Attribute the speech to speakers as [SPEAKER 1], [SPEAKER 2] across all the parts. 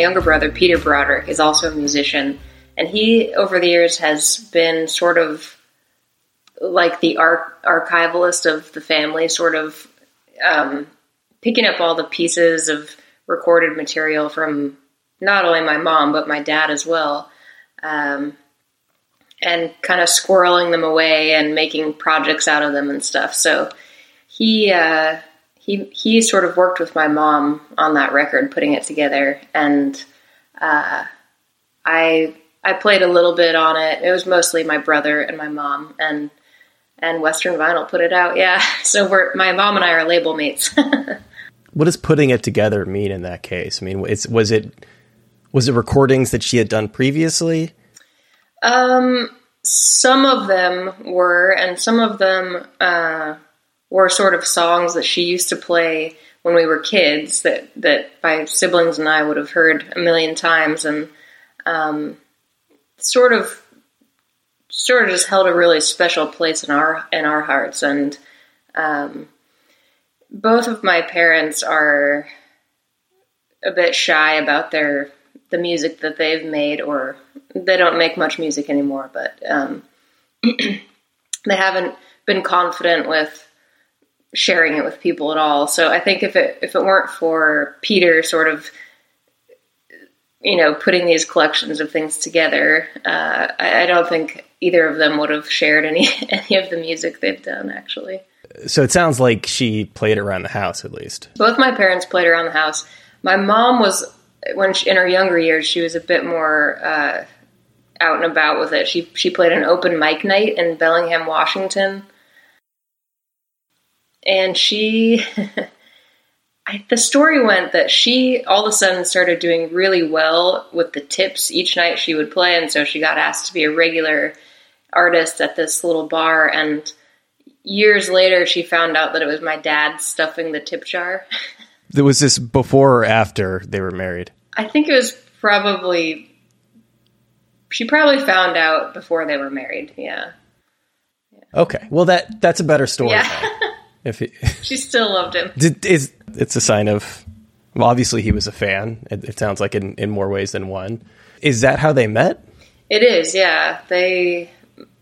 [SPEAKER 1] younger brother, Peter Broderick, is also a musician, and he over the years has been sort of like the arch- archivalist of the family, sort of um, picking up all the pieces of recorded material from not only my mom but my dad as well, um, and kind of squirreling them away and making projects out of them and stuff. So he uh, he he sort of worked with my mom on that record, putting it together, and uh, I I played a little bit on it. It was mostly my brother and my mom, and and Western Vinyl put it out. Yeah, so we're my mom and I are label mates.
[SPEAKER 2] what does putting it together mean in that case? I mean, it's was it was it recordings that she had done previously?
[SPEAKER 1] Um, some of them were, and some of them uh, were sort of songs that she used to play when we were kids that that my siblings and I would have heard a million times, and um, sort of sort of just held a really special place in our in our hearts. And um, both of my parents are a bit shy about their the music that they've made, or they don't make much music anymore, but um, they haven't been confident with sharing it with people at all. So I think if it if it weren't for Peter sort of you know putting these collections of things together, uh, I, I, don't think either of them would have shared any any of the music they've done actually.
[SPEAKER 2] So it sounds like she played around the house at least.
[SPEAKER 1] Both my parents played around the house. My mom was when she, in her younger years she was a bit more uh, out and about with it. She she played an open mic night in Bellingham, Washington and she I, the story went that she all of a sudden started doing really well with the tips each night she would play. And so she got asked to be a regular artist at this little bar. And years later she found out that it was my dad stuffing the tip jar.
[SPEAKER 2] There was this before or after they were married?
[SPEAKER 1] I think it was probably she probably found out before they were married. Yeah,
[SPEAKER 2] yeah. okay. Well that that's a better story
[SPEAKER 1] yeah.
[SPEAKER 2] If he,
[SPEAKER 1] she still loved him,
[SPEAKER 2] did, is it's a sign of well, obviously he was a fan. It, it sounds like in, in more ways than one. Is that how they met?
[SPEAKER 1] It is, yeah. They,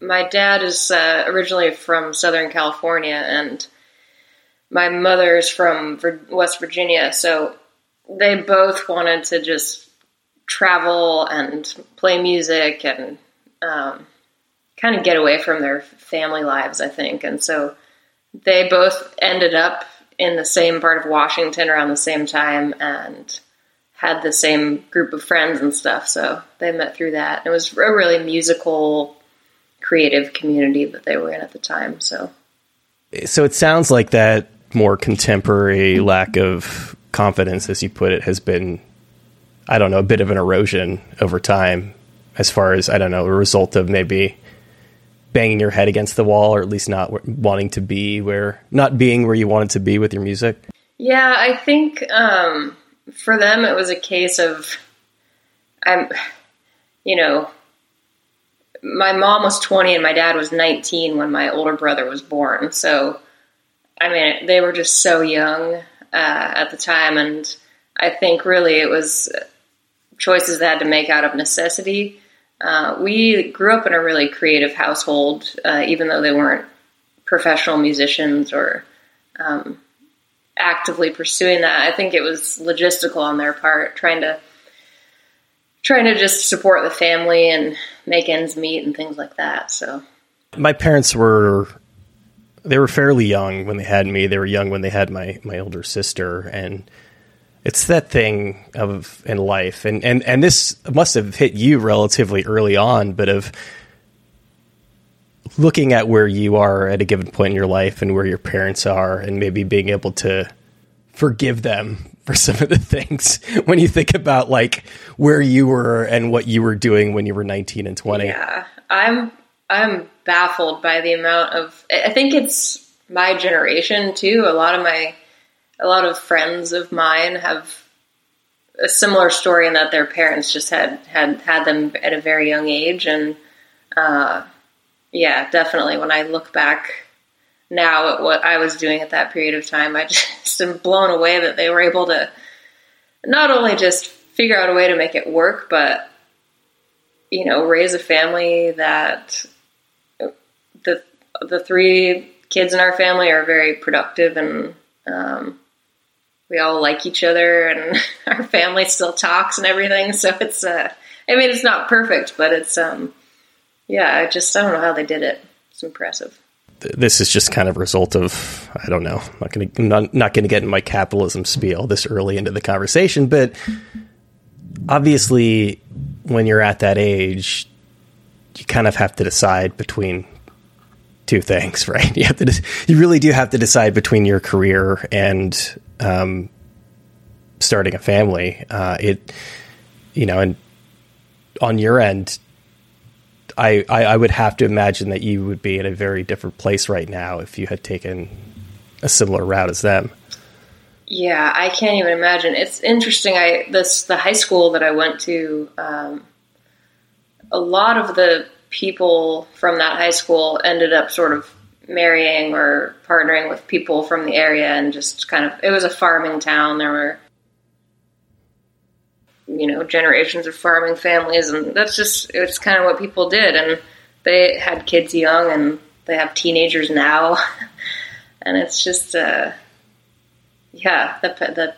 [SPEAKER 1] my dad is uh, originally from Southern California, and my mother is from West Virginia. So they both wanted to just travel and play music and um, kind of get away from their family lives, I think. And so they both ended up in the same part of Washington around the same time and had the same group of friends and stuff. So they met through that. It was a really musical, creative community that they were in at the time. So,
[SPEAKER 2] so it sounds like that more contemporary lack of confidence, as you put it, has been, I don't know, a bit of an erosion over time, as far as I don't know, a result of maybe banging your head against the wall or at least not wanting to be where not being where you wanted to be with your music?
[SPEAKER 1] Yeah i think um, for them it was a case of i'm you know my mom was 20 and my dad was 19 when my older brother was born. So i mean they were just so young uh, at the time and i think really it was choices they had to make out of necessity uh, we grew up in a really creative household, uh, even though they weren't professional musicians or um, actively pursuing that. I think it was logistical on their part, trying to trying to just support the family and make ends meet and things like that. So,
[SPEAKER 2] my parents were they were fairly young when they had me. They were young when they had my my older sister, and it's that thing of in life. And and and this must have hit you relatively early on but of looking at where you are at a given point in your life and where your parents are and maybe being able to forgive them for some of the things when you think about like where you were and what you were doing when you were 19 and 20
[SPEAKER 1] yeah. I'm i'm baffled by the amount of i think it's my generation too. A lot of my a lot of friends of mine have a similar story in that their parents just had had had them at a very young age, and uh, yeah, definitely. When I look back now at what I was doing at that period of time, I just am blown away that they were able to not only just figure out a way to make it work, but you know, raise a family that the the three kids in our family are very productive and um, we all like each other and our family still talks and everything. So it's uh, I mean, it's not perfect, but it's um, yeah, I just I don't know how they did it. It's impressive
[SPEAKER 2] this is just kind of result of I don't know. I'm not going to not, not going to get in my capitalism spiel this early into the conversation, but obviously, when you're at that age, you kind of have to decide between two things, right? You have to, you really do have to decide between your career and um, starting a family. Uh, it, you know, and on your end, I, I, I would have to imagine that you would be in a very different place right now if you had taken a similar route as them.
[SPEAKER 1] Yeah, I can't even imagine. It's interesting. I this the high school that I went to. Um, a lot of the people from that high school ended up sort of marrying or partnering with people from the area, and just kind of it was a farming town. There were you know generations of farming families, and that's just it's kind of what people did. And they had kids young, and they have teenagers now, and it's just. Uh, yeah, the, the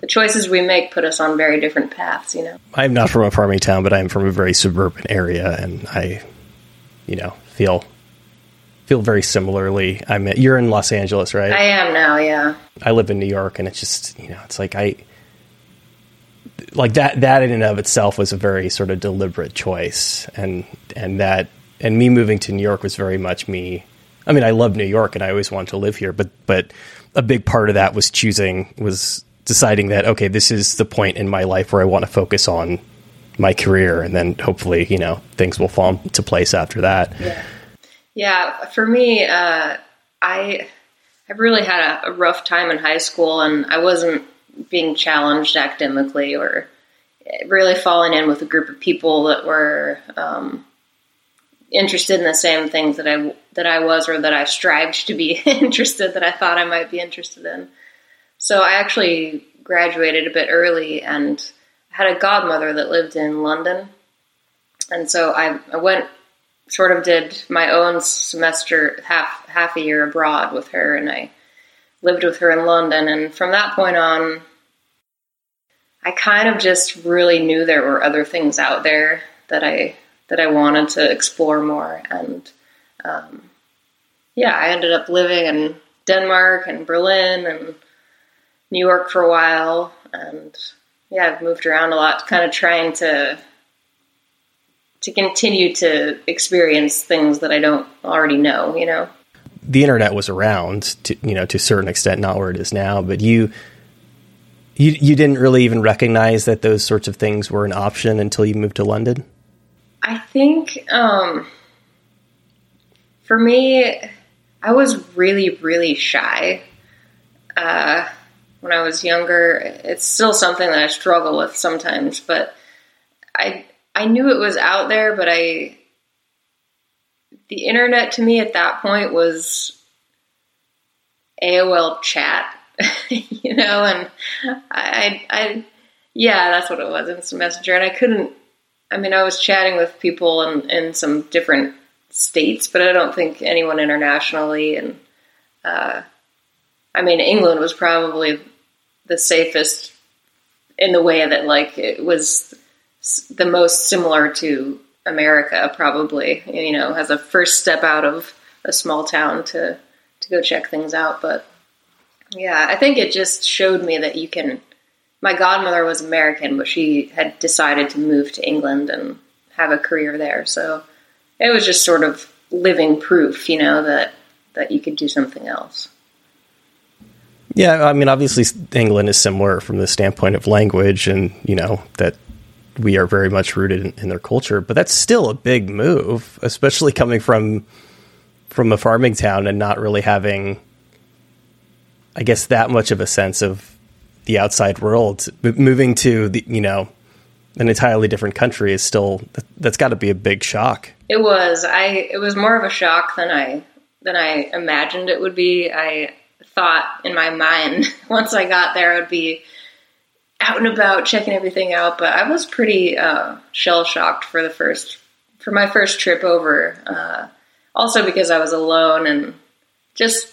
[SPEAKER 1] the choices we make put us on very different paths. You know,
[SPEAKER 2] I'm not from a farming town, but I'm from a very suburban area, and I, you know, feel feel very similarly. I'm you're in Los Angeles, right?
[SPEAKER 1] I am now. Yeah,
[SPEAKER 2] I live in New York, and it's just you know, it's like I like that. That in and of itself was a very sort of deliberate choice, and and that and me moving to New York was very much me. I mean, I love New York, and I always wanted to live here, but but a big part of that was choosing was deciding that okay, this is the point in my life where I want to focus on my career, and then hopefully, you know, things will fall into place after that.
[SPEAKER 1] Yeah, yeah. For me, uh, I I really had a, a rough time in high school, and I wasn't being challenged academically or really falling in with a group of people that were um, interested in the same things that I that I was or that I strived to be interested that I thought I might be interested in. So I actually graduated a bit early and had a godmother that lived in London. And so I, I went sort of did my own semester half half a year abroad with her and I lived with her in London and from that point on I kind of just really knew there were other things out there that I that I wanted to explore more. And um, yeah, I ended up living in Denmark and Berlin and New York for a while. And yeah, I've moved around a lot, kind of trying to to continue to experience things that I don't already know. You know,
[SPEAKER 2] the internet was around to you know to a certain extent, not where it is now, but you. You, you didn't really even recognize that those sorts of things were an option until you moved to London?
[SPEAKER 1] I think um, for me, I was really, really shy uh, when I was younger. It's still something that I struggle with sometimes, but I I knew it was out there, but I the internet to me at that point was AOL chat, you know, and I, I, I yeah, that's what it was, instant messenger, and I couldn't I mean, I was chatting with people in, in some different states, but I don't think anyone internationally. And uh, I mean, England was probably the safest in the way that, like, it was the most similar to America, probably. You know, as a first step out of a small town to to go check things out. But yeah, I think it just showed me that you can my godmother was American, but she had decided to move to England and have a career there. So it was just sort of living proof, you know, that that you could do something else.
[SPEAKER 2] Yeah, I mean, obviously England is similar from the standpoint of language, and you know that we are very much rooted in, in their culture. But that's still a big move, especially coming from from a farming town and not really having, I guess, that much of a sense of the outside world. moving to the you know an entirely different country is still that's got to be a big shock.
[SPEAKER 1] It was. I it was more of a shock than I than I imagined it would be. I thought in my mind once I got there it would be out and about checking everything out. But I was pretty uh, shell shocked for the first for my first trip over. Uh, also because I was alone and just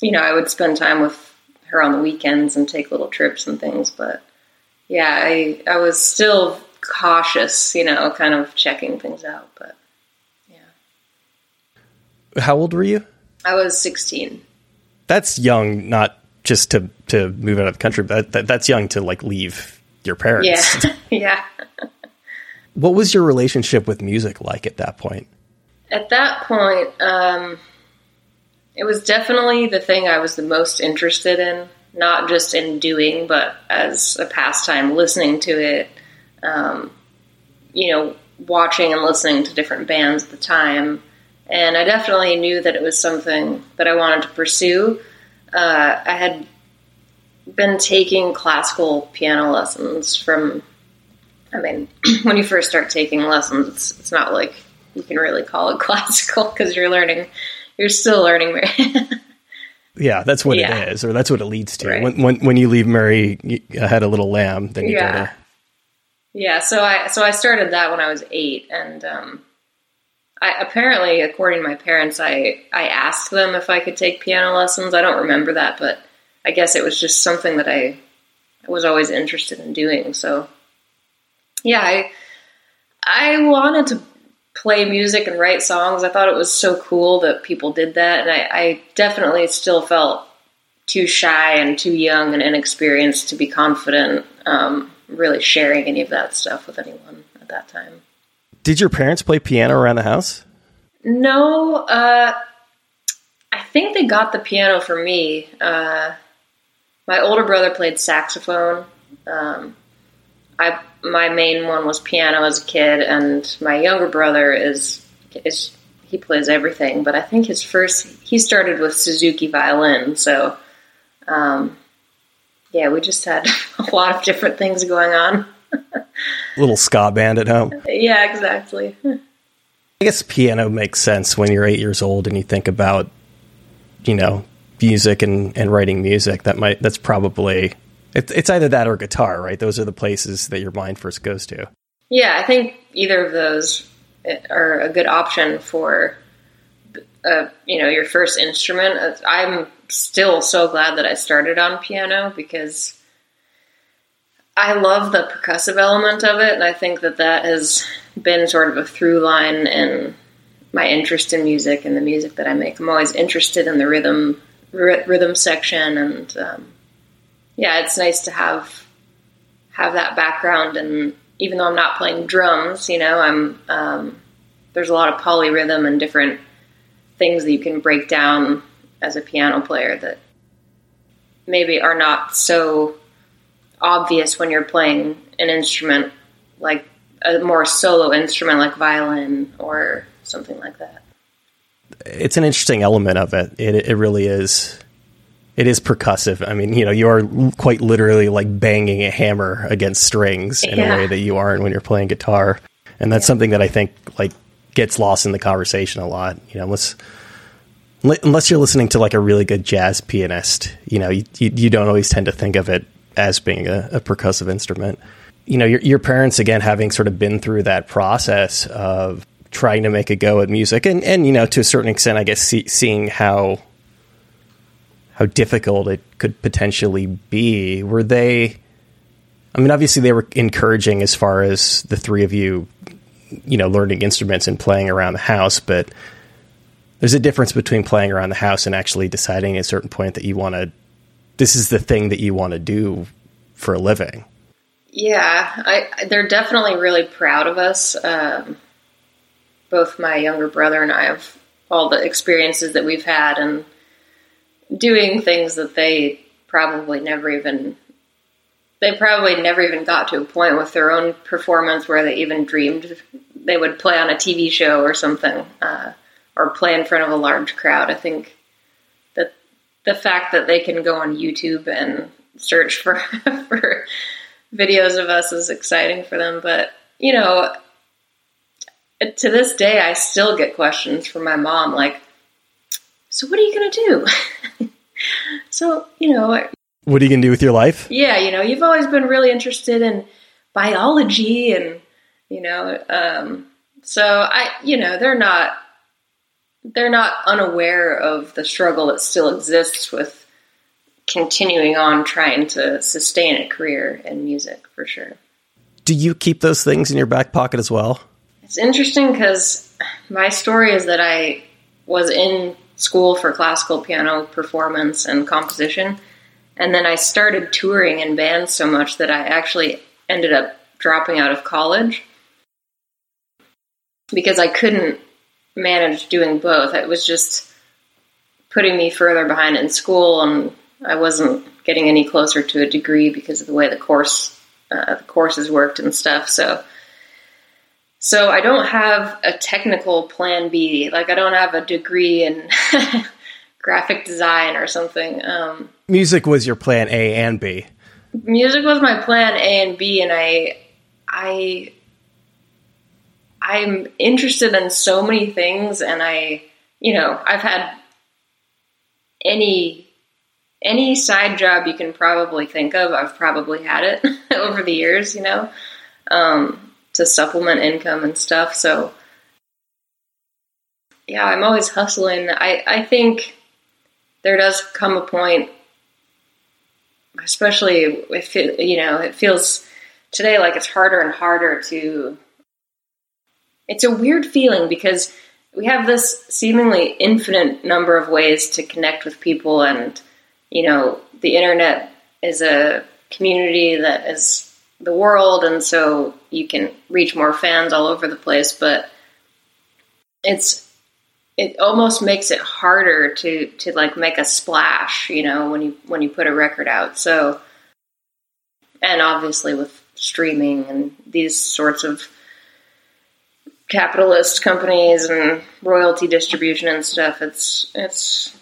[SPEAKER 1] you know I would spend time with her on the weekends and take little trips and things. But yeah, I I was still cautious, you know, kind of checking things out. But yeah,
[SPEAKER 2] How old were you?
[SPEAKER 1] I was sixteen.
[SPEAKER 2] That's young, not just to to move out of the country, but that, that's young to like leave your parents.
[SPEAKER 1] Yeah, yeah.
[SPEAKER 2] What was your relationship with music like at that point?
[SPEAKER 1] At that point, um, it was definitely the thing I was the most interested in, not just in doing, but as a pastime, listening to it, um, you know, watching and listening to different bands at the time. And I definitely knew that it was something that I wanted to pursue. Uh, I had been taking classical piano lessons from, I mean, when you first start taking lessons, it's, it's not like you can really call it classical because you're learning, you're still learning.
[SPEAKER 2] Yeah, that's what
[SPEAKER 1] Yeah.
[SPEAKER 2] it is, or that's what it leads to.
[SPEAKER 1] Right.
[SPEAKER 2] When, when when you leave Mary you had a little lamb, then you
[SPEAKER 1] Yeah.
[SPEAKER 2] go to
[SPEAKER 1] Yeah, so I so I started that when I was eight, and um, I apparently, according to my parents, I I asked them if I could take piano lessons. I don't remember that, but I guess it was just something that I I was always interested in doing. So yeah, I I wanted to play music and write songs. I thought it was so cool that people did that, and I, I definitely still felt too shy and too young and inexperienced to be confident um, really sharing any of that stuff with anyone at that time.
[SPEAKER 2] Did your parents play piano around the house?
[SPEAKER 1] No, uh, I think they got the piano for me. Uh, my older brother played saxophone. Um, I my main one was piano as a kid, and my younger brother is is he plays everything. But I think his first he started with Suzuki violin, so um, yeah, we just had a lot of different things going on.
[SPEAKER 2] Little ska band at home.
[SPEAKER 1] Yeah, exactly.
[SPEAKER 2] I guess piano makes sense when you're eight years old and you think about, you know, music and, and writing music. That might that's probably it's it's either that or guitar, right? Those are the places that your mind first goes to.
[SPEAKER 1] Yeah, I think either of those are a good option for, uh, you know, your first instrument. I'm still so glad that I started on piano because I love the percussive element of it, and I think that that has been sort of a through line in my interest in music and the music that I make. I'm always interested in the rhythm ry- rhythm section, and um, yeah, it's nice to have have that background. And even though I'm not playing drums, you know, I'm um, there's a lot of polyrhythm and different things that you can break down as a piano player that maybe are not so obvious when you're playing an instrument like a more solo instrument like violin or something like that.
[SPEAKER 2] It's an interesting element of it. It it really is. It is percussive. I mean, you know, you are quite literally like banging a hammer against strings in
[SPEAKER 1] Yeah.
[SPEAKER 2] a way that you aren't when you're playing guitar, and that's something that I think like gets lost in the conversation a lot. You know, unless unless you're listening to like a really good jazz pianist, you know, you you, you don't always tend to think of it as being a, a percussive instrument. You know, your your parents again having sort of been through that process of trying to make a go at music, and and you know, to a certain extent, I guess see, seeing how how difficult it could potentially be. Were they? I mean, obviously they were encouraging as far as the three of you, you know, learning instruments and playing around the house, but there's a difference between playing around the house and actually deciding at a certain point that you want to. This is the thing that you want to do for a living.
[SPEAKER 1] Yeah, I, they're definitely really proud of us. Um, both my younger brother and I of all the experiences that we've had and doing things that they probably never even they probably never even got to a point with their own performance where they even dreamed they would play on a TV show or something uh, or play in front of a large crowd. I think the fact that they can go on YouTube and search for for videos of us is exciting for them. But you know, to this day, I still get questions from my mom like, "So what are you going to do?" so you know,
[SPEAKER 2] What are you going to do with your life?
[SPEAKER 1] Yeah, you know, you've always been really interested in biology and, you know, um, so I, you know, they're not, they're not unaware of the struggle that still exists with continuing on trying to sustain a career in music for sure.
[SPEAKER 2] Do you keep those things in your back pocket as well?
[SPEAKER 1] It's interesting because my story is that I was in school for classical piano performance and composition. And then I started touring in bands so much that I actually ended up dropping out of college because I couldn't manage doing both. It was just putting me further behind in school, and I wasn't getting any closer to a degree because of the way the course uh, the courses worked and stuff. So, so I don't have a technical plan B. Like I don't have a degree in graphic design or something. Um,
[SPEAKER 2] music was your plan A and B.
[SPEAKER 1] Music was my plan A and B, and I, I, I'm interested in so many things, and I, you know, I've had any any side job you can probably think of. I've probably had it over the years, you know, um, to supplement income and stuff. So, yeah, I'm always hustling. I I think there does come a point, especially if it, you know, it feels today like it's harder and harder to. It's a weird feeling because we have this seemingly infinite number of ways to connect with people, and you know, the internet is a community that is the world, and so you can reach more fans all over the place, but it's it almost makes it harder to to like make a splash, you know, when you when you put a record out. So and obviously with streaming and these sorts of capitalist companies and royalty distribution and stuff, it's it's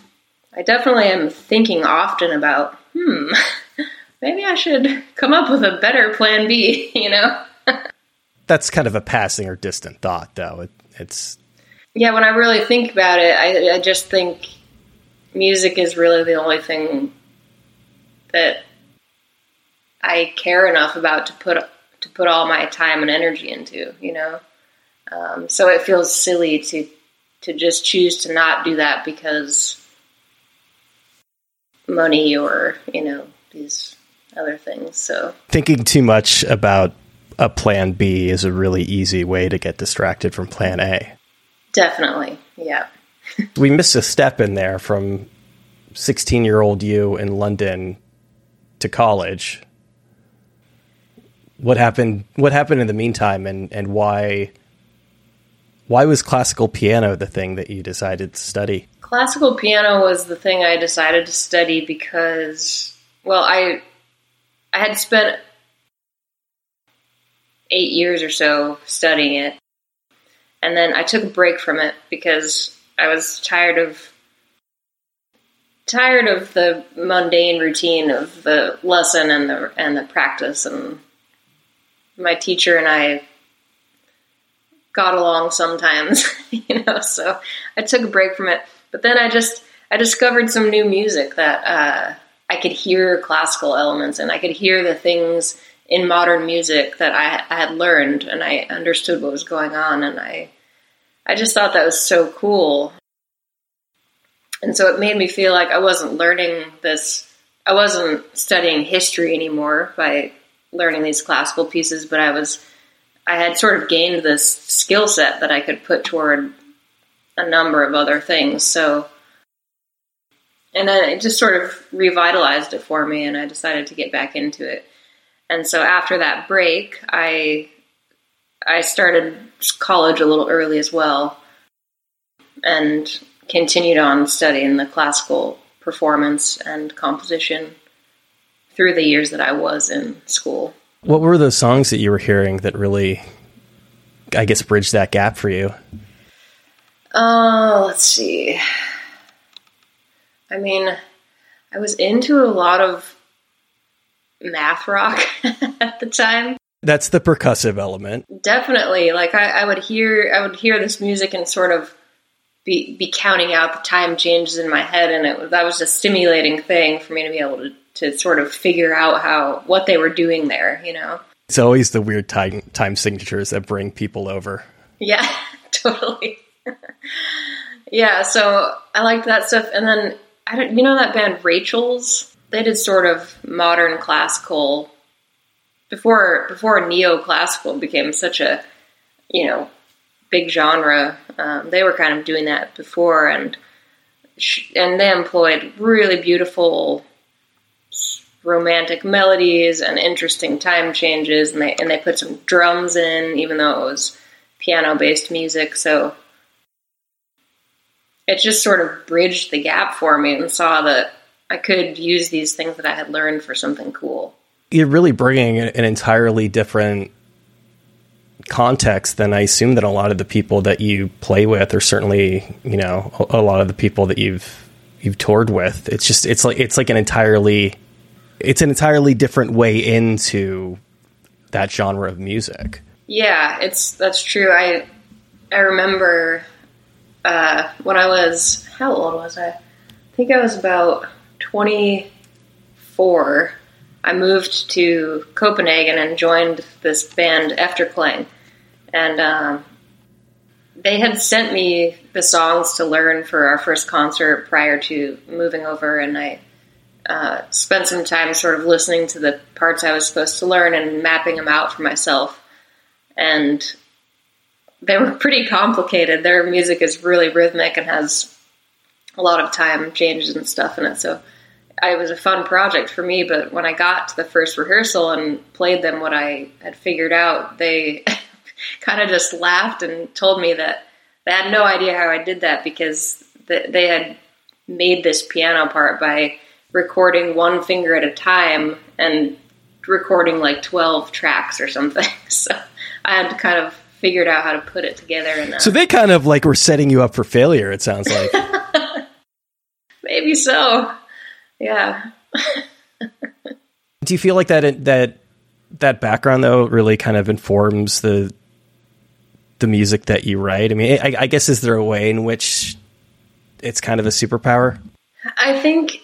[SPEAKER 1] I definitely am thinking often about, hmm, maybe I should come up with a better plan B, you know?
[SPEAKER 2] That's kind of a passing or distant thought though. It, it's
[SPEAKER 1] yeah, when I really think about it, I, I just think music is really the only thing that I care enough about to put to put all my time and energy into. You know, um, so it feels silly to to just choose to not do that because money or you know these other things. So
[SPEAKER 2] thinking too much about a plan B is a really easy way to get distracted from plan A.
[SPEAKER 1] Definitely. Yeah.
[SPEAKER 2] we missed a step in there from 16 year old you in London to college. What happened what happened in the meantime and, and why why was classical piano the thing that you decided to study?
[SPEAKER 1] Classical piano was the thing I decided to study because well I I had spent eight years or so studying it and then I took a break from it because I was tired of tired of the mundane routine of the lesson and the and the practice and my teacher and I got along sometimes, you know, so I took a break from it. But then I just I discovered some new music that uh, I could hear classical elements and I could hear the things in modern music that I, I had learned and I understood what was going on and I I just thought that was so cool. And so it made me feel like I wasn't learning this I wasn't studying history anymore by learning these classical pieces, but I was I had sort of gained this skill set that I could put toward a number of other things. So and then it just sort of revitalized it for me and I decided to get back into it. And so after that break, I I started college a little early as well and continued on studying the classical performance and composition through the years that I was in school.
[SPEAKER 2] What were those songs that you were hearing that really, I guess, bridged that gap for you?
[SPEAKER 1] Oh, uh, let's see. I mean, I was into a lot of math rock at the time.
[SPEAKER 2] That's the percussive element.
[SPEAKER 1] Definitely. Like I, I would hear I would hear this music and sort of be be counting out the time changes in my head, and it that was a stimulating thing for me to be able to to sort of figure out how what they were doing there. You know,
[SPEAKER 2] it's always the weird time time signatures that bring people over.
[SPEAKER 1] Yeah, totally. yeah, so I liked that stuff, and then I don't, you know, that band Rachel's. They did sort of modern classical before before neoclassical became such a you know big genre. Um, they were kind of doing that before, and and they employed really beautiful romantic melodies and interesting time changes, and they and they put some drums in, even though it was piano based music. So it just sort of bridged the gap for me, and saw that I could use these things that I had learned for something cool.
[SPEAKER 2] You're really bringing an entirely different context than I assume that a lot of the people that you play with, or certainly you know a, a lot of the people that you've you've toured with. It's just it's like it's like an entirely it's an entirely different way into that genre of music.
[SPEAKER 1] Yeah, it's that's true. I I remember uh, when I was how old was I? I think I was about twenty four. I moved to Copenhagen and joined this band Efterklang, and um, they had sent me the songs to learn for our first concert prior to moving over, and I uh, spent some time sort of listening to the parts I was supposed to learn and mapping them out for myself. And they were pretty complicated. Their music is really rhythmic and has a lot of time changes and stuff in it. So it was a fun project for me. But when I got to the first rehearsal and played them what I had figured out, they kind of just laughed and told me that they had no idea how I did that because they had made this piano part by recording one finger at a time and recording like 12 tracks or something. So I had to kind of figured out how to put it together. And
[SPEAKER 2] so uh, they kind of like were setting you up for failure. It sounds like
[SPEAKER 1] maybe so. Yeah.
[SPEAKER 2] Do you feel like that that that background though really kind of informs the the music that you write? I mean, I, I guess is there a way in which it's kind of a superpower?
[SPEAKER 1] I think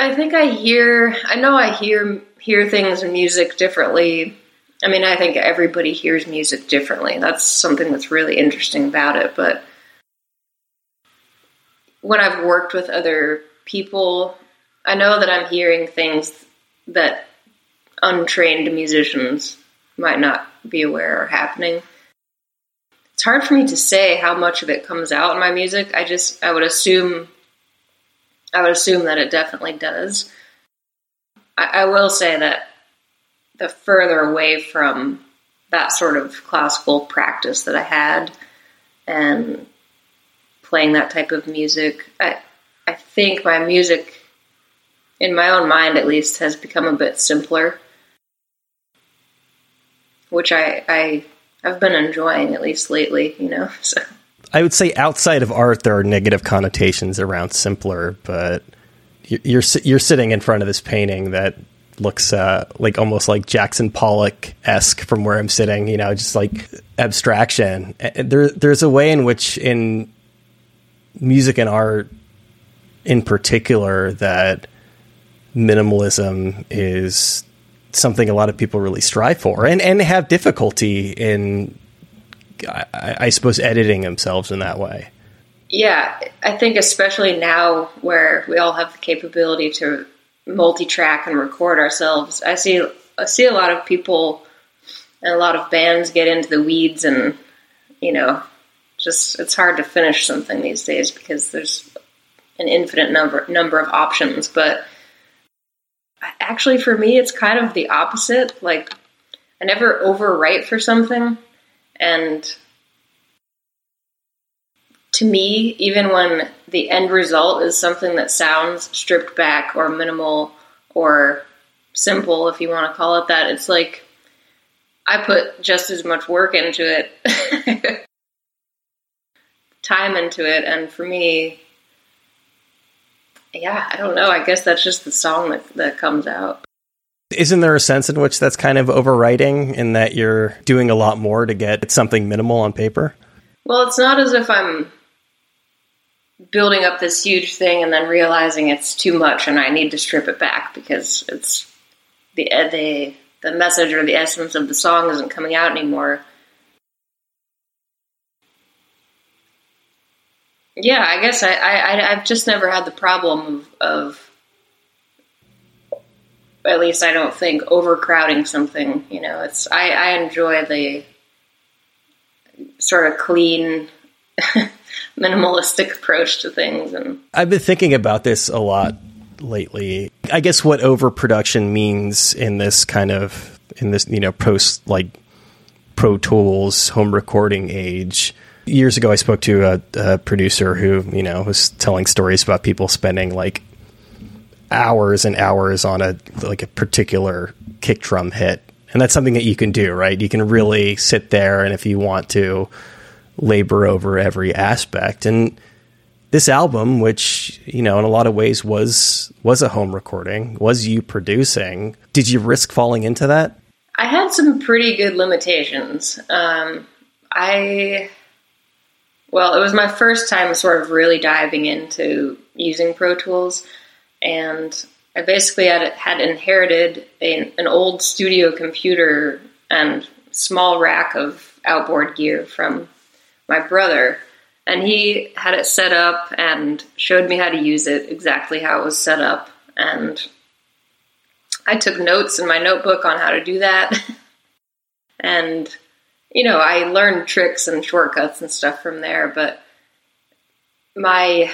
[SPEAKER 1] I think I hear. I know I hear hear things in music differently. I mean, I think everybody hears music differently. That's something that's really interesting about it. But when I've worked with other people, I know that I'm hearing things that untrained musicians might not be aware are happening. It's hard for me to say how much of it comes out in my music. I just I would assume I would assume that it definitely does. I, I will say that the further away from that sort of classical practice that I had and playing that type of music, I I think my music in my own mind at least has become a bit simpler. Which I, I I've been enjoying at least lately, you know. So
[SPEAKER 2] I would say outside of art, there are negative connotations around simpler, but you're you're sitting in front of this painting that looks uh, like almost like Jackson Pollock esque from where I'm sitting. You know, just like abstraction. There, there's a way in which in music and art, in particular, that minimalism is something a lot of people really strive for and and have difficulty in I, I suppose, editing themselves in that way.
[SPEAKER 1] Yeah, I think especially now where we all have the capability to multi-track and record ourselves, I see I see a lot of people and a lot of bands get into the weeds and you know just it's hard to finish something these days because there's an infinite number number of options but actually for me it's kind of the opposite like I never overwrite for something and to me, even when the end result is something that sounds stripped back or minimal or simple, if you want to call it that, it's like I put just as much work into it, time into it, and for me, yeah, I don't know. I guess that's just the song that, that comes out.
[SPEAKER 2] Isn't there a sense in which that's kind of overwriting in that you're doing a lot more to get something minimal on paper?
[SPEAKER 1] Well, it's not as if I'm building up this huge thing and then realizing it's too much and I need to strip it back because it's the uh, the the message or the essence of the song isn't coming out anymore. Yeah, I guess I, I I've just never had the problem of, of at least I don't think overcrowding something. You know, it's I, I enjoy the sort of clean minimalistic approach to things and
[SPEAKER 2] I've been thinking about this a lot lately. I guess what overproduction means in this kind of in this, you know, post like Pro Tools home recording age. Years ago I spoke to a, a producer who, you know, was telling stories about people spending like hours and hours on a like a particular kick drum hit. And that's something that you can do, right? You can really sit there and if you want to labor over every aspect. And this album, which you know in a lot of ways was was a home recording, was you producing. Did you risk falling into that?
[SPEAKER 1] I had some pretty good limitations. Um, I well, it was my first time sort of really diving into using Pro Tools, and I basically had had inherited a, an old studio computer and small rack of outboard gear from my brother, and he had it set up and showed me how to use it exactly how it was set up. And I took notes in my notebook on how to do that. and, you know, I learned tricks and shortcuts and stuff from there, but my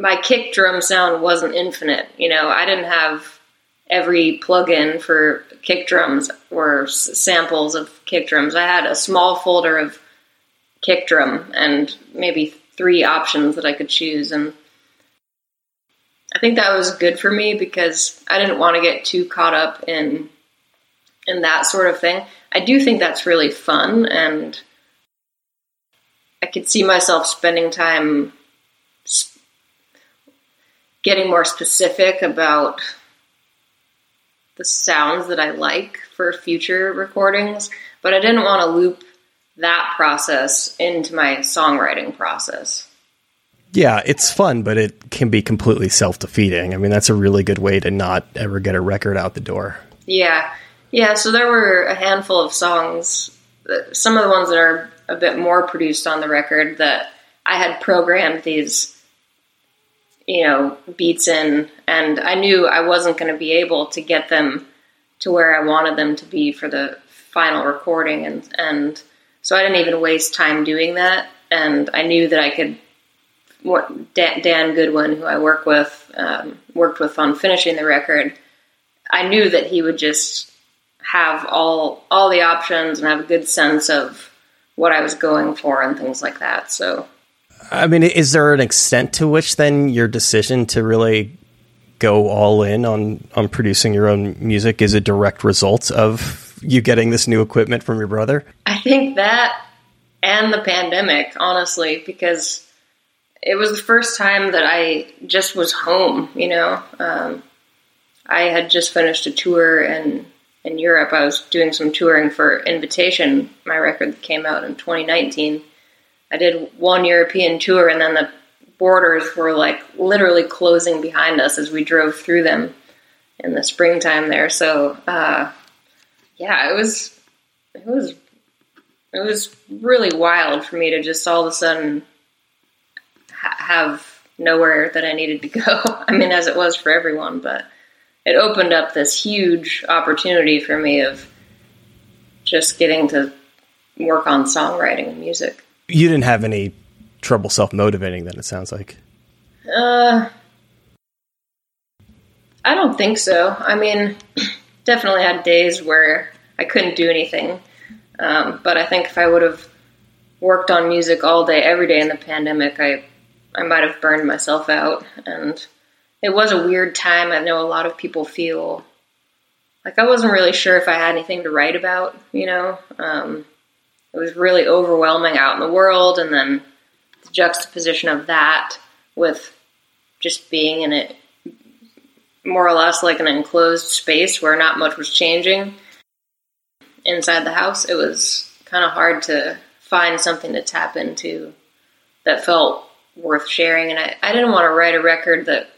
[SPEAKER 1] my kick drum sound wasn't infinite. You know, I didn't have every plugin for kick drums or samples of kick drums. I had a small folder of kick drum and maybe three options that I could choose. And I think that was good for me because I didn't want to get too caught up in in that sort of thing. I do think that's really fun and I could see myself spending time getting more specific about the sounds that I like for future recordings, but I didn't want to loop that process into my songwriting process.
[SPEAKER 2] Yeah, it's fun, but it can be completely self defeating. I mean, that's a really good way to not ever get a record out the door.
[SPEAKER 1] Yeah. Yeah, so there were a handful of songs, uh, some of the ones that are a bit more produced on the record that I had programmed these you know, beats in, and I knew I wasn't going to be able to get them to where I wanted them to be for the final recording, and and so I didn't even waste time doing that, and I knew that I could. Dan Goodwin, who I work with, um, worked with on finishing the record, I knew that he would just have all all the options and have a good sense of what I was going for and things like that. So
[SPEAKER 2] I mean, is there an extent to which then your decision to really go all in on on producing your own music is a direct result of you getting this new equipment from your brother?
[SPEAKER 1] I think that and the pandemic, honestly, because it was the first time that I just was home. You know, um, I had just finished a tour in in Europe. I was doing some touring for Invitation, my record came out in 2019 I did one European tour, and then the borders were like literally closing behind us as we drove through them in the springtime there. So, uh, yeah, it was it was it was really wild for me to just all of a sudden ha- have nowhere that I needed to go. I mean, as it was for everyone, but it opened up this huge opportunity for me of just getting to work on songwriting and music.
[SPEAKER 2] You didn't have any trouble self motivating. Then it sounds like.
[SPEAKER 1] Uh, I don't think so. I mean, definitely had days where I couldn't do anything. Um, but I think if I would have worked on music all day, every day in the pandemic, I I might have burned myself out. And it was a weird time. I know a lot of people feel like I wasn't really sure if I had anything to write about. You know, um, it was really overwhelming out in the world, and then the juxtaposition of that with just being in it more or less like an enclosed space where not much was changing inside the house, it was kind of hard to find something to tap into that felt worth sharing. And I, I didn't want to write a record that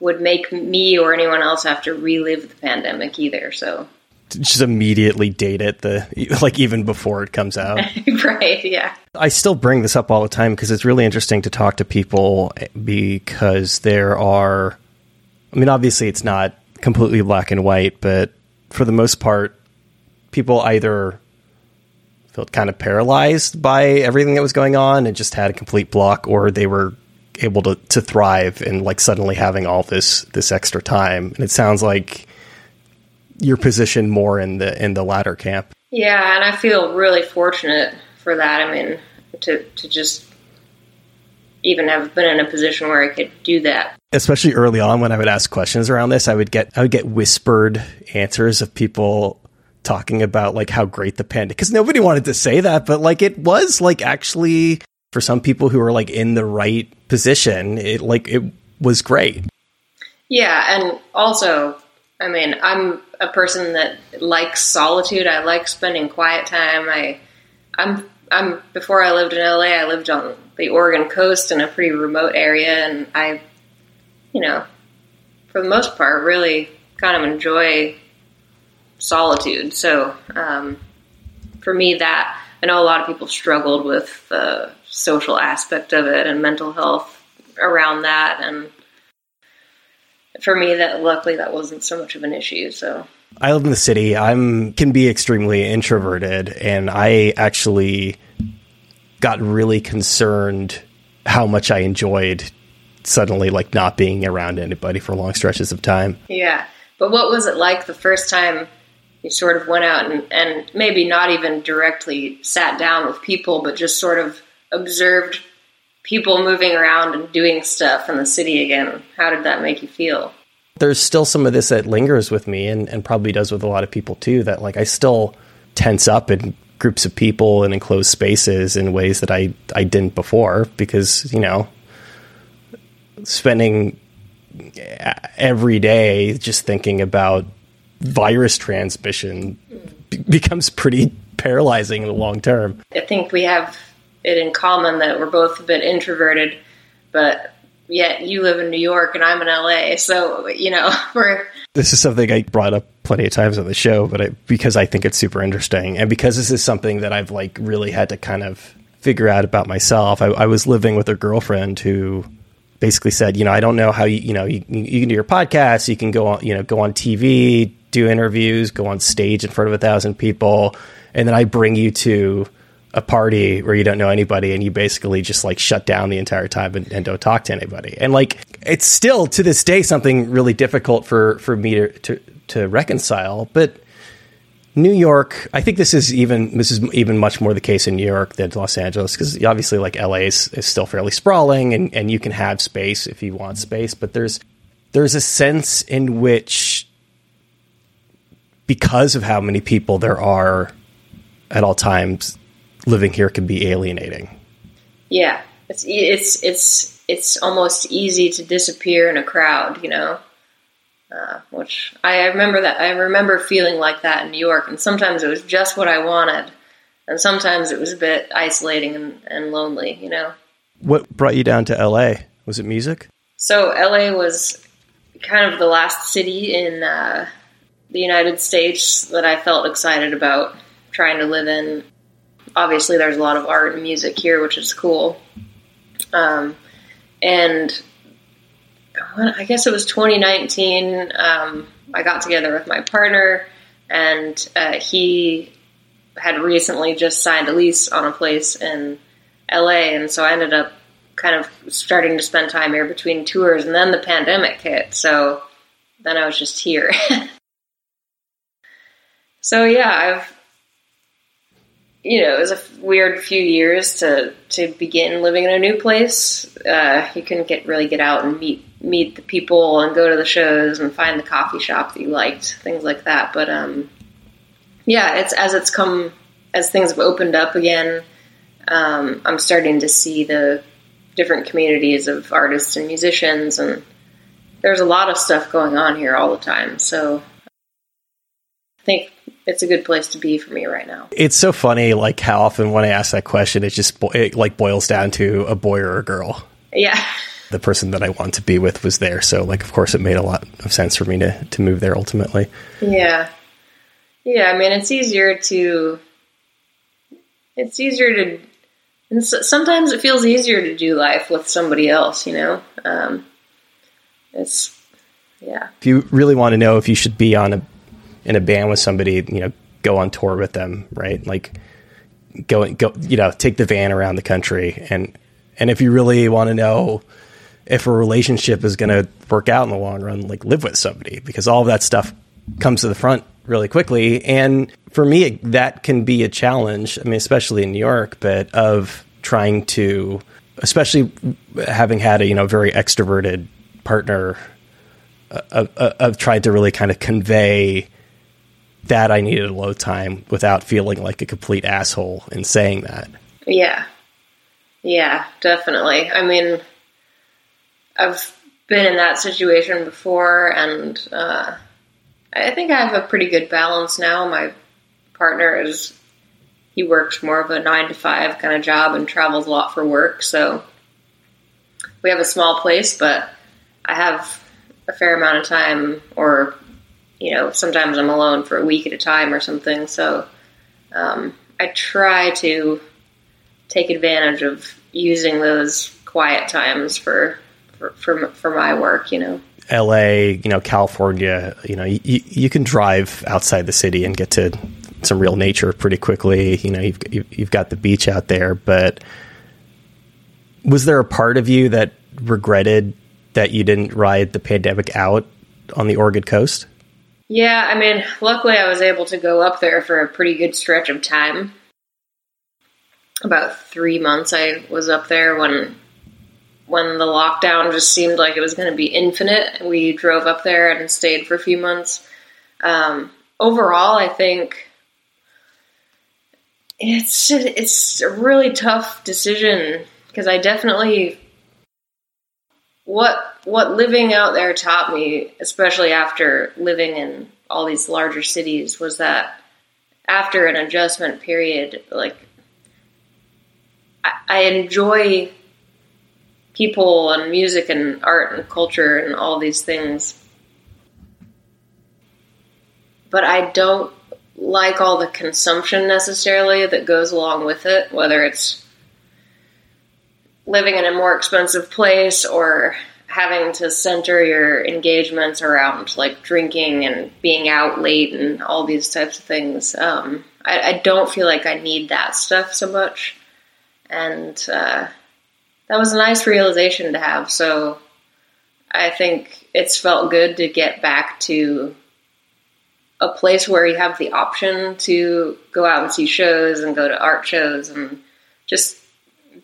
[SPEAKER 1] would make me or anyone else have to relive the pandemic either. So
[SPEAKER 2] just immediately date it the like even before it comes out.
[SPEAKER 1] right, yeah.
[SPEAKER 2] I still bring this up all the time because it's really interesting to talk to people because there are I mean obviously it's not completely black and white, but for the most part people either felt kind of paralyzed by everything that was going on and just had a complete block or they were able to, to thrive and like suddenly having all this this extra time. And it sounds like you're positioned more in the in the latter camp.
[SPEAKER 1] Yeah, and I feel really fortunate for that. I mean, to to just even have been in a position where I could do that.
[SPEAKER 2] Especially early on when I would ask questions around this, I would get I would get whispered answers of people talking about like how great the pandemic because nobody wanted to say that, but like it was like actually for some people who are like in the right position, it like it was great.
[SPEAKER 1] Yeah, and also, I mean, I'm a person that likes solitude. I like spending quiet time. I, I'm, I'm. Before I lived in LA, I lived on the Oregon coast in a pretty remote area, and I, you know, for the most part, really kind of enjoy solitude. So, um, for me, that I know a lot of people struggled with the social aspect of it and mental health around that and for me that luckily that wasn't so much of an issue so
[SPEAKER 2] I live in the city. I'm can be extremely introverted and I actually got really concerned how much I enjoyed suddenly like not being around anybody for long stretches of time.
[SPEAKER 1] Yeah. But what was it like the first time you sort of went out and, and maybe not even directly sat down with people, but just sort of observed people moving around and doing stuff in the city again. How did that make you feel?
[SPEAKER 2] There's still some of this that lingers with me and, and probably does with a lot of people too, that like I still tense up in groups of people and enclosed spaces in ways that I, I didn't before because, you know, spending every day just thinking about virus transmission b- becomes pretty paralyzing in the long term.
[SPEAKER 1] I think we have it in common that we're both a bit introverted, but yet you live in New York and I'm in LA. So, you know, we're.
[SPEAKER 2] This is something I brought up plenty of times on the show, but I, because I think it's super interesting and because this is something that I've like really had to kind of figure out about myself. I, I was living with a girlfriend who basically said, you know, I don't know how you, you know, you, you can do your podcast, you can go on, you know, go on TV, do interviews, go on stage in front of a thousand people, and then I bring you to a party where you don't know anybody and you basically just like shut down the entire time and, and, don't talk to anybody. And like it's still to this day something really difficult for for me to to, to reconcile. But New York, I think this is even this is even much more the case in New York than Los Angeles because obviously like LA is, is still fairly sprawling and and you can have space if you want space, but there's there's a sense in which because of how many people there are at all times living here can be alienating.
[SPEAKER 1] Yeah, it's it's it's it's almost easy to disappear in a crowd, you know. Uh, which I remember that I remember feeling like that in New York, and sometimes it was just what I wanted, and sometimes it was a bit isolating and, and lonely, you know.
[SPEAKER 2] What brought you down to LA? Was it music?
[SPEAKER 1] So LA was kind of the last city in uh, the United States that I felt excited about trying to live in obviously there's a lot of art and music here, which is cool. Um, and I guess it was 2019. Um, I got together with my partner, and uh, he had recently just signed a lease on a place in LA, and so I ended up kind of starting to spend time here between tours, and then the pandemic hit. So then I was just here. so yeah, I've you know, it was a weird few years to to begin living in a new place. Uh, you couldn't get really get out and meet meet the people and go to the shows and find the coffee shop that you liked, things like that. But um, yeah, it's as it's come as things have opened up again. Um, I'm starting to see the different communities of artists and musicians, and there's a lot of stuff going on here all the time. So I think it's a good place to be for me right now.
[SPEAKER 2] It's so funny, like how often when I ask that question, it just bo- it like boils down to a boy or a girl.
[SPEAKER 1] Yeah.
[SPEAKER 2] The person that I want to be with was there, so like of course it made a lot of sense for me to to move there ultimately.
[SPEAKER 1] Yeah. Yeah, I mean it's easier to it's easier to and sometimes it feels easier to do life with somebody else, you know. Um, it's yeah.
[SPEAKER 2] If you really want to know if you should be on a in a band with somebody, you know, go on tour with them, right? Like go go you know, take the van around the country and and if you really want to know if a relationship is going to work out in the long run, like live with somebody because all of that stuff comes to the front really quickly. And for me, that can be a challenge. I mean, especially in New York, but of trying to, especially having had a you know very extroverted partner, uh, of, of trying to really kind of convey that I needed a low time without feeling like a complete asshole in saying that.
[SPEAKER 1] Yeah. Yeah, definitely. I mean, I've been in that situation before, and uh, I think I have a pretty good balance now. My partner is he works more of a nine to five kind of job and travels a lot for work, so we have a small place, but I have a fair amount of time, or you know, sometimes I'm alone for a week at a time or something. So um, I try to take advantage of using those quiet times for for for, for my work. You know.
[SPEAKER 2] LA, you know, California, you know, you, you can drive outside the city and get to some real nature pretty quickly. You know, you've, you've got the beach out there, but was there a part of you that regretted that you didn't ride the pandemic out on the Oregon coast?
[SPEAKER 1] Yeah, I mean, luckily I was able to go up there for a pretty good stretch of time. About three months I was up there when when the lockdown just seemed like it was going to be infinite. We drove up there and stayed for a few months. Um, overall, I think it's it's a really tough decision because I definitely what what living out there taught me, especially after living in all these larger cities, was that after an adjustment period, like I, I enjoy people and music and art and culture and all these things. But I don't like all the consumption necessarily that goes along with it, whether it's living in a more expensive place or having to center your engagements around like drinking and being out late and all these types of things. Um, I, I, don't feel like I need that stuff so much. And uh, that was a nice realization to have. So I think it's felt good to get back to a place where you have the option to go out and see shows and go to art shows and just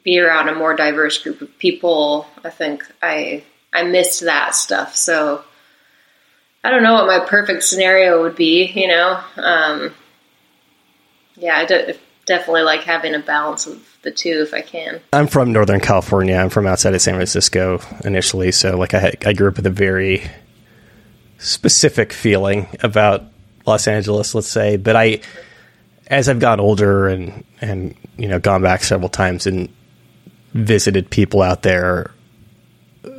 [SPEAKER 1] be around a more diverse group of people. I think I I missed that stuff. So I don't know what my perfect scenario would be, you know. Um, yeah, I de- definitely like having a balance of the two if I can.
[SPEAKER 2] I'm from Northern California. I'm from outside of San Francisco initially, so like I I grew up with a very specific feeling about Los Angeles, let's say. But I, as I've gotten older and and you know gone back several times and visited people out there,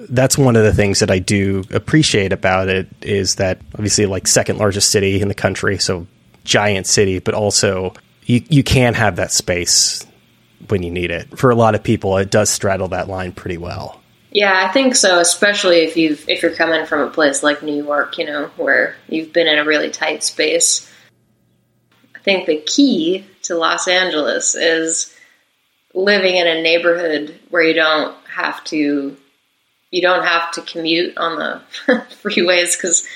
[SPEAKER 2] that's one of the things that I do appreciate about it is that obviously like second largest city in the country, so giant city, but also you you can have that space when you need it. For a lot of people, it does straddle that line pretty well.
[SPEAKER 1] Yeah, I think so, especially if you've if you're coming from a place like New York, you know, where you've been in a really tight space. I think the key to Los Angeles is living in a neighborhood where you don't have to you don't have to commute on the freeways because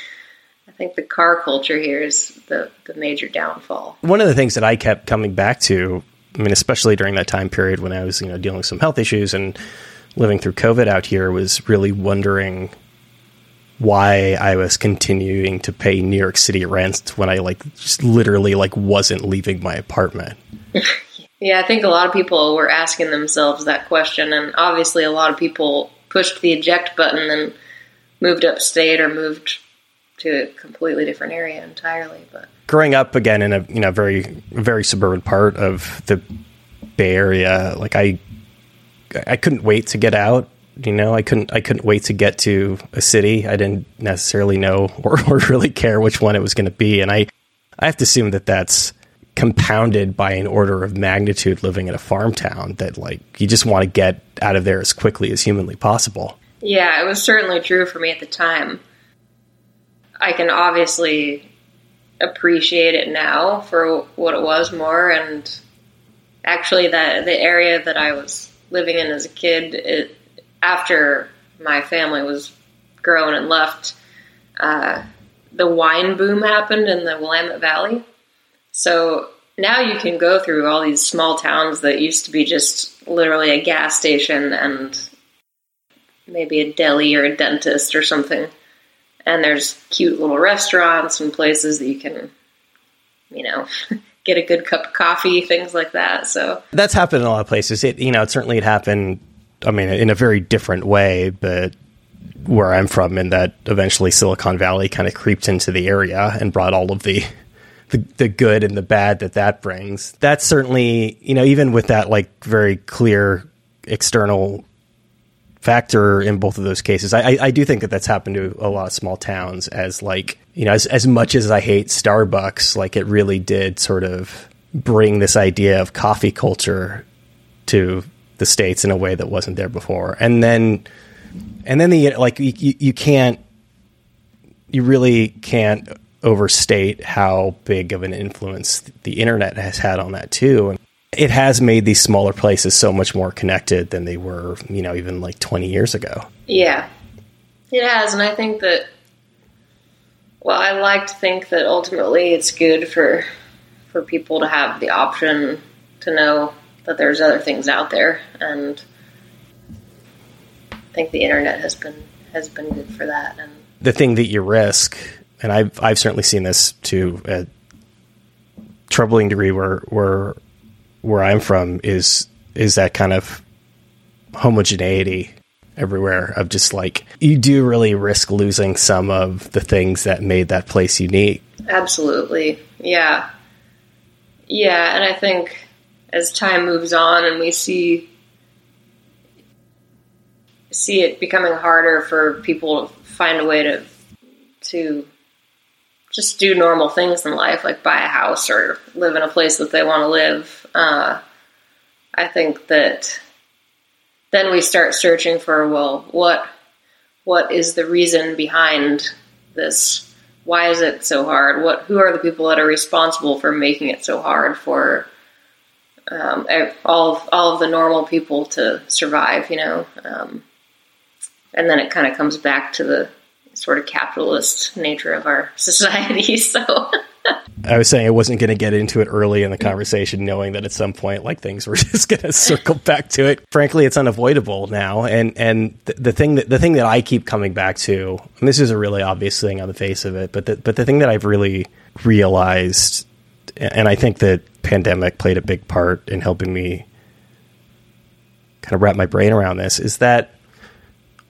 [SPEAKER 1] I think the car culture here is the, the major downfall.
[SPEAKER 2] One of the things that I kept coming back to, I mean, especially during that time period when I was, you know, dealing with some health issues and living through COVID out here, was really wondering why I was continuing to pay New York City rent when I like just literally like wasn't leaving my apartment.
[SPEAKER 1] yeah, I think a lot of people were asking themselves that question, and obviously a lot of people pushed the eject button and moved upstate or moved to a completely different area entirely. But
[SPEAKER 2] growing up again in a you know very very suburban part of the Bay Area, like I I couldn't wait to get out. You know, I couldn't I couldn't wait to get to a city. I didn't necessarily know or, or really care which one it was going to be, and I I have to assume that that's compounded by an order of magnitude living in a farm town that like you just want to get out of there as quickly as humanly possible.
[SPEAKER 1] Yeah, it was certainly true for me at the time. I can obviously appreciate it now for what it was more and actually that the area that I was living in as a kid it, after my family was grown and left uh, the wine boom happened in the Willamette Valley so now you can go through all these small towns that used to be just literally a gas station and maybe a deli or a dentist or something. And there's cute little restaurants and places that you can, you know, get a good cup of coffee, things like that. So
[SPEAKER 2] that's happened in a lot of places. It, you know, it certainly it happened. I mean, in a very different way, but where I'm from, in that eventually Silicon Valley kind of creeped into the area and brought all of the the, the good and the bad that that brings. That's certainly, you know, even with that like very clear external factor in both of those cases. I, I, do think that that's happened to a lot of small towns as like, you know, as, as much as I hate Starbucks, like it really did sort of bring this idea of coffee culture to the States in a way that wasn't there before. And then, and then the, like, you, you can't, you really can't overstate how big of an influence the internet has had on that too. And it has made these smaller places so much more connected than they were, you know, even like 20 years ago.
[SPEAKER 1] Yeah, it has. And I think that, well, I like to think that ultimately it's good for, for people to have the option to know that there's other things out there. And I think the internet has been, has been good for that. And
[SPEAKER 2] the thing that you risk and I've I've certainly seen this to a troubling degree where where where I'm from is is that kind of homogeneity everywhere of just like you do really risk losing some of the things that made that place unique.
[SPEAKER 1] Absolutely. Yeah. Yeah, and I think as time moves on and we see see it becoming harder for people to find a way to to just do normal things in life, like buy a house or live in a place that they want to live. Uh, I think that then we start searching for well, what what is the reason behind this? Why is it so hard? What who are the people that are responsible for making it so hard for um, all of, all of the normal people to survive? You know, um, and then it kind of comes back to the sort of capitalist nature of our society. So
[SPEAKER 2] I was saying I wasn't going to get into it early in the conversation, knowing that at some point, like things were just going to circle back to it. Frankly, it's unavoidable now, and and the, the, thing that the thing that I keep coming back to, and this is a really obvious thing on the face of it, but the, but the thing that I've really realized, and I think that pandemic played a big part in helping me kind of wrap my brain around this, is that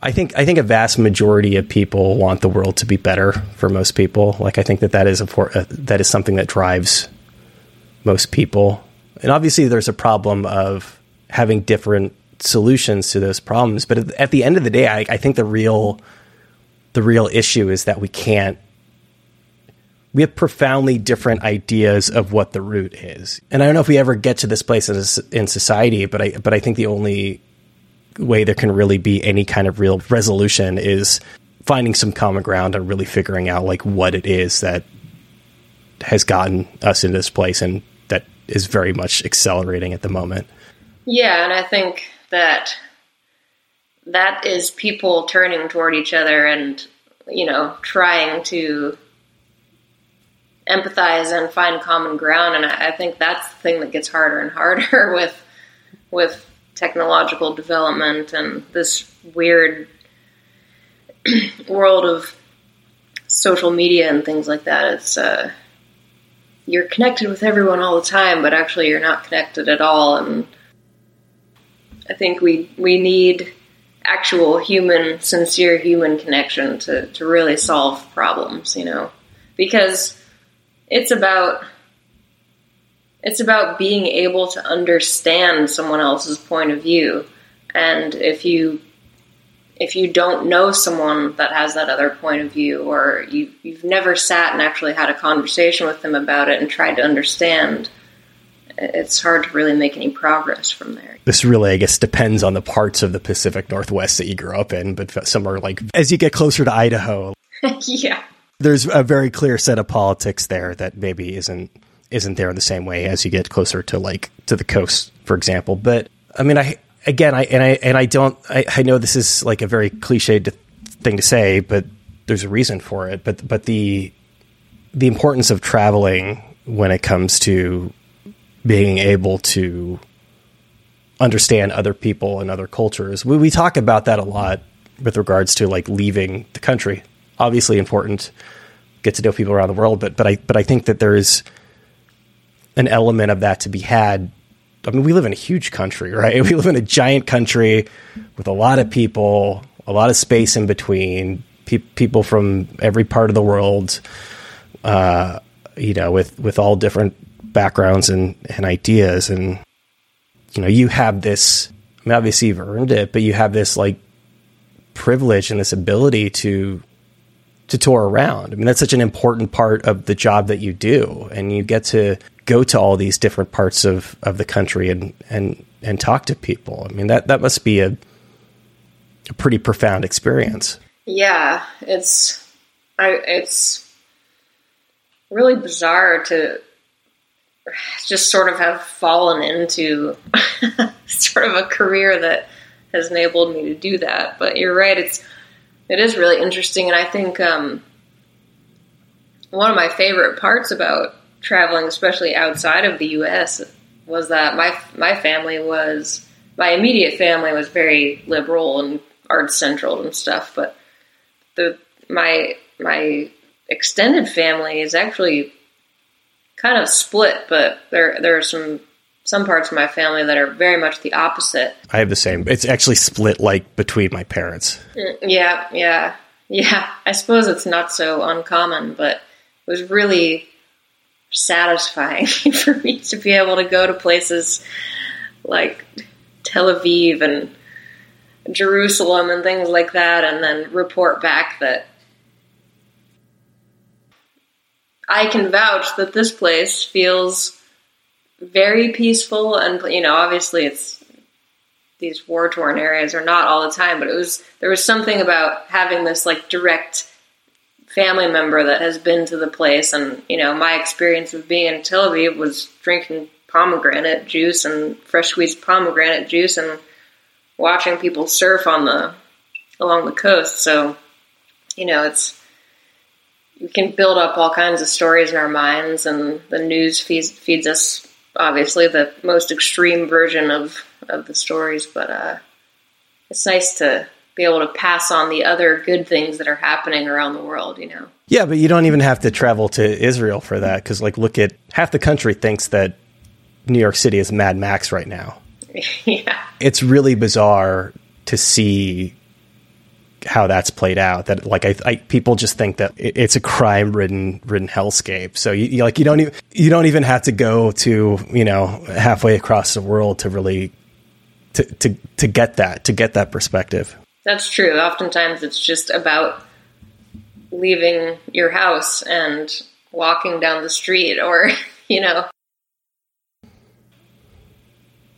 [SPEAKER 2] I think I think a vast majority of people want the world to be better for most people. Like I think that that is a for, uh, that is something that drives most people. And obviously, there's a problem of having different solutions to those problems. But at the end of the day, I, I think the real the real issue is that we can't. We have profoundly different ideas of what the root is, and I don't know if we ever get to this place in society. But I but I think the only way there can really be any kind of real resolution is finding some common ground and really figuring out like what it is that has gotten us into this place and that is very much accelerating at the moment.
[SPEAKER 1] Yeah, and I think that that is people turning toward each other and you know trying to empathize and find common ground and I, I think that's the thing that gets harder and harder with with technological development and this weird world of social media and things like that. It's uh, you're connected with everyone all the time, but actually you're not connected at all. And I think we we need actual human, sincere human connection to, to really solve problems, you know, because it's about it's about being able to understand someone else's point of view. And if you if you don't know someone that has that other point of view or you, you've never sat and actually had a conversation with them about it and tried to understand it's hard to really make any progress from there.
[SPEAKER 2] This really, I guess, depends on the parts of the Pacific Northwest that you grew up in, but some are like, as you get closer to Idaho,
[SPEAKER 1] yeah,
[SPEAKER 2] there's a very clear set of politics there that maybe isn't isn't there in the same way as you get closer to like to the coast, for example. But I mean, I again, I and I and I don't. I, I know this is like a very cliched thing to say, but there's a reason for it. But but the the importance of traveling when it comes to being able to understand other people and other cultures. We, we talk about that a lot with regards to like leaving the country. Obviously important, get to know people around the world, but but I but I think that there is an element of that to be had. I mean, we live in a huge country, right? We live in a giant country with a lot of people, a lot of space in between, pe- people from every part of the world, uh, you know, with with all different backgrounds and, and ideas. And, you know, you have this, I mean, obviously you've earned it, but you have this like privilege and this ability to, to tour around. I mean, that's such an important part of the job that you do. And you get to go to all these different parts of, of the country and, and, and talk to people. I mean, that, that must be a, a pretty profound experience.
[SPEAKER 1] Yeah, it's, I, it's really bizarre to just sort of have fallen into sort of a career that has enabled me to do that. But you're right; it's it is really interesting, and I think um, one of my favorite parts about traveling, especially outside of the U.S., was that my my family was my immediate family was very liberal and arts central and stuff, but the my my extended family is actually kind of split, but there there are some some parts of my family that are very much the opposite.
[SPEAKER 2] I have the same. It's actually split like between my parents.
[SPEAKER 1] Mm, yeah, yeah, yeah. I suppose it's not so uncommon, but it was really satisfying for me to be able to go to places like Tel Aviv and Jerusalem and things like that, and then report back that I can vouch that this place feels very peaceful and you know obviously it's these war torn areas are not all the time but it was there was something about having this like direct family member that has been to the place and you know my experience of being in Tel Aviv was drinking pomegranate juice and fresh squeezed pomegranate juice and watching people surf on the along the coast so you know it's we can build up all kinds of stories in our minds, and the news feeds, feeds us obviously the most extreme version of of the stories. But uh, it's nice to be able to pass on the other good things that are happening around the world. You know.
[SPEAKER 2] Yeah, but you don't even have to travel to Israel for that because, like, look at half the country thinks that New York City is Mad Max right now.
[SPEAKER 1] yeah,
[SPEAKER 2] it's really bizarre to see how that's played out. That like I, I people just think that it's a crime ridden ridden hellscape. So you, you, like you don't even you don't even have to go to you know halfway across the world to really to to to get that to get that perspective.
[SPEAKER 1] That's true. Oftentimes it's just about leaving your house and walking down the street or you know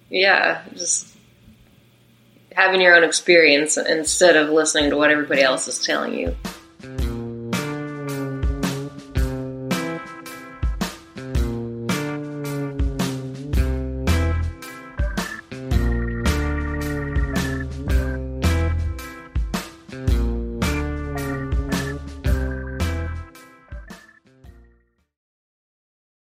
[SPEAKER 1] yeah just having your own experience instead of listening to what everybody else is telling you.